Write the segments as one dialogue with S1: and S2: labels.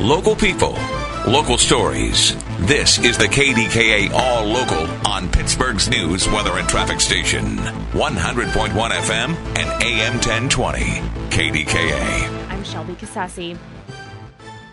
S1: Local people, local stories. This is the KDKA All Local on Pittsburgh's news, weather, and traffic station. 100.1 FM and AM 1020. KDKA.
S2: I'm Shelby Casassi.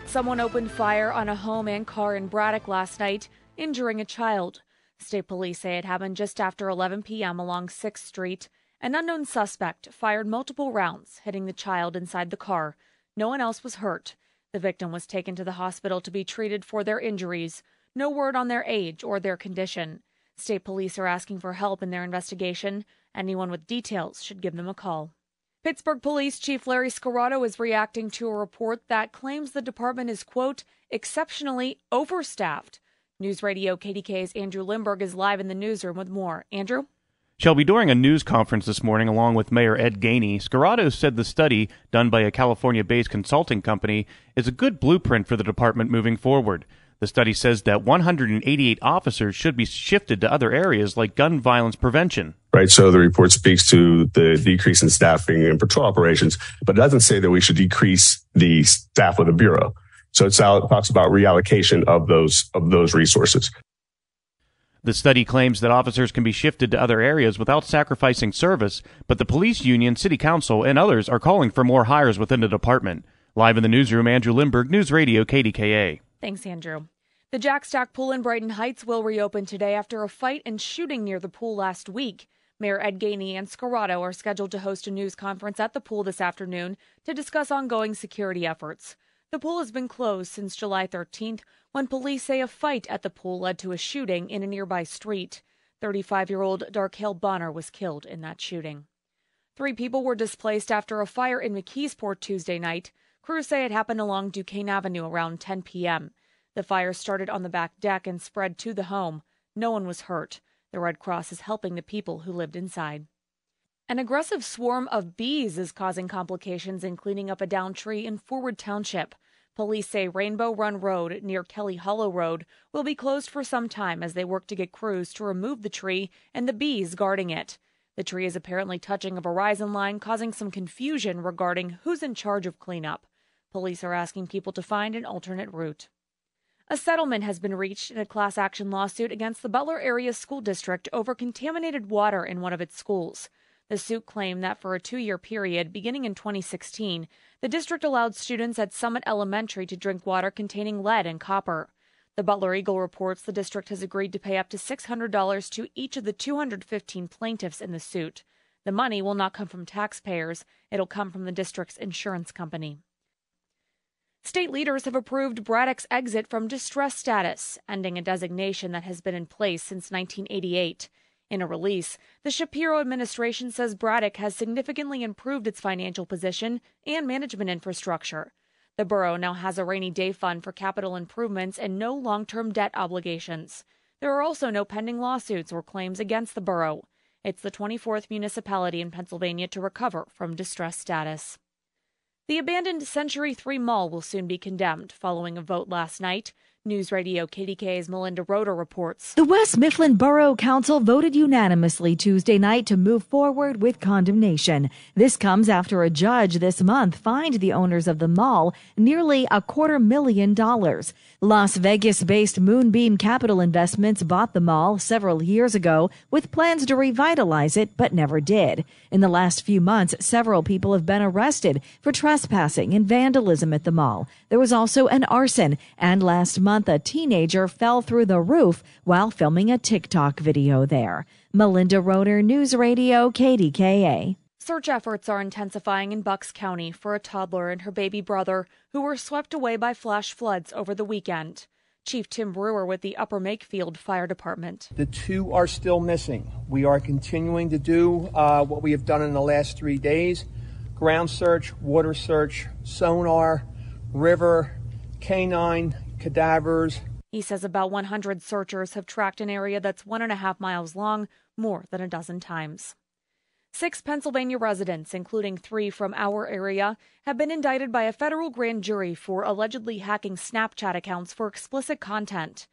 S2: Someone opened fire on a home and car in Braddock last night, injuring a child. State police say it happened just after 11 p.m. along 6th Street. An unknown suspect fired multiple rounds, hitting the child inside the car. No one else was hurt. The victim was taken to the hospital to be treated for their injuries. No word on their age or their condition. State police are asking for help in their investigation. Anyone with details should give them a call. Pittsburgh Police Chief Larry Scirotto is reacting to a report that claims the department is, quote, exceptionally overstaffed. News Radio KDKA's Andrew Lindberg is live in the newsroom with more. Andrew?
S3: Shelby, during a news conference this morning along with Mayor Ed Gainey, Scirotto said the study, done by a California based consulting company, is a good blueprint for the department moving forward. The study says that 188 officers should be shifted to other areas like gun violence prevention.
S4: Right. So the report speaks to the decrease in staffing and patrol operations, but it doesn't say that we should decrease the staff of the Bureau. So it talks about reallocation of those, of those resources.
S3: The study claims that officers can be shifted to other areas without sacrificing service, but the police union, city council, and others are calling for more hires within the department. Live in the newsroom, Andrew Lindberg, News Radio, KDKA.
S2: Thanks, Andrew. The Jack Stack Pool in Brighton Heights will reopen today after a fight and shooting near the pool last week. Mayor Ed Gainey and Scirotto are scheduled to host a news conference at the pool this afternoon to discuss ongoing security efforts. The pool has been closed since July 13th when police say a fight at the pool led to a shooting in a nearby street. 35 year old Darkale Bonner was killed in that shooting. Three people were displaced after a fire in McKeesport Tuesday night. Crews say it happened along Duquesne Avenue around 10 p.m. The fire started on the back deck and spread to the home. No one was hurt. The Red Cross is helping the people who lived inside. An aggressive swarm of bees is causing complications in cleaning up a downed tree in Forward Township. Police say Rainbow Run Road near Kelly Hollow Road will be closed for some time as they work to get crews to remove the tree and the bees guarding it. The tree is apparently touching a Verizon line, causing some confusion regarding who's in charge of cleanup. Police are asking people to find an alternate route. A settlement has been reached in a class action lawsuit against the Butler Area School District over contaminated water in one of its schools. The suit claimed that for a two year period, beginning in 2016, the district allowed students at Summit Elementary to drink water containing lead and copper. The Butler Eagle reports the district has agreed to pay up to $600 to each of the 215 plaintiffs in the suit. The money will not come from taxpayers, it'll come from the district's insurance company. State leaders have approved Braddock's exit from distress status, ending a designation that has been in place since 1988. In a release, the Shapiro administration says Braddock has significantly improved its financial position and management infrastructure. The borough now has a rainy day fund for capital improvements and no long term debt obligations. There are also no pending lawsuits or claims against the borough. It's the 24th municipality in Pennsylvania to recover from distress status. The abandoned Century 3 Mall will soon be condemned following a vote last night. News Radio KDKA's Melinda Roeder reports.
S5: The West Mifflin Borough Council voted unanimously Tuesday night to move forward with condemnation. This comes after a judge this month fined the owners of the mall nearly a quarter million dollars. Las Vegas based Moonbeam Capital Investments bought the mall several years ago with plans to revitalize it, but never did. In the last few months, several people have been arrested for trespassing and vandalism at the mall. There was also an arson, and last month a teenager fell through the roof while filming a TikTok video there. Melinda Roeder, News Radio, KDKA.
S2: Search efforts are intensifying in Bucks County for a toddler and her baby brother who were swept away by flash floods over the weekend. Chief Tim Brewer with the Upper Makefield Fire Department.
S6: The two are still missing. We are continuing to do uh, what we have done in the last three days ground search, water search, sonar, river, canine, cadavers.
S2: He says about 100 searchers have tracked an area that's one and a half miles long more than a dozen times. Six Pennsylvania residents, including three from our area, have been indicted by a federal grand jury for allegedly hacking Snapchat accounts for explicit content.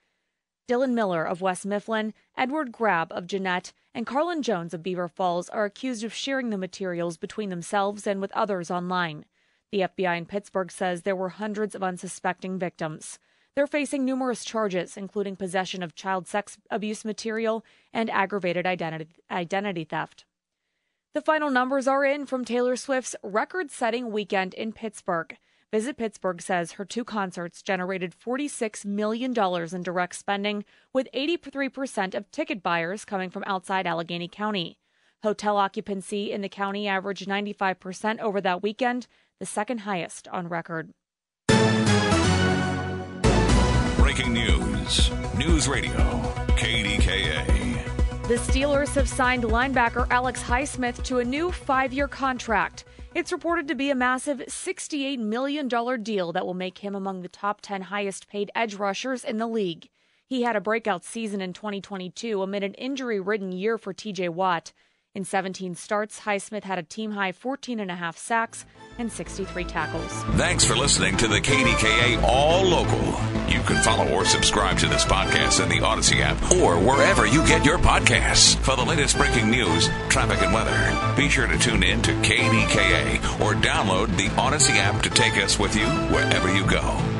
S2: Dylan Miller of West Mifflin, Edward Grab of Jeannette, and Carlin Jones of Beaver Falls are accused of sharing the materials between themselves and with others online. The FBI in Pittsburgh says there were hundreds of unsuspecting victims. They're facing numerous charges, including possession of child sex abuse material and aggravated identity, theft. The final numbers are in from Taylor Swift's record setting weekend in Pittsburgh. Visit Pittsburgh says her two concerts generated $46 million in direct spending, with 83% of ticket buyers coming from outside Allegheny County. Hotel occupancy in the county averaged 95% over that weekend, the second highest on record.
S1: Breaking news. News Radio. KDKA.
S2: The Steelers have signed linebacker Alex Highsmith to a new five year contract. It's reported to be a massive $68 million deal that will make him among the top 10 highest paid edge rushers in the league. He had a breakout season in 2022 amid an injury ridden year for TJ Watt. In 17 starts, Highsmith had a team high 14 and a half sacks and 63 tackles.
S1: Thanks for listening to the KDKA All Local. You can follow or subscribe to this podcast in the Audacy app or wherever you get your podcasts. For the latest breaking news, traffic, and weather, be sure to tune in to KDKA or download the Audacy app to take us with you wherever you go.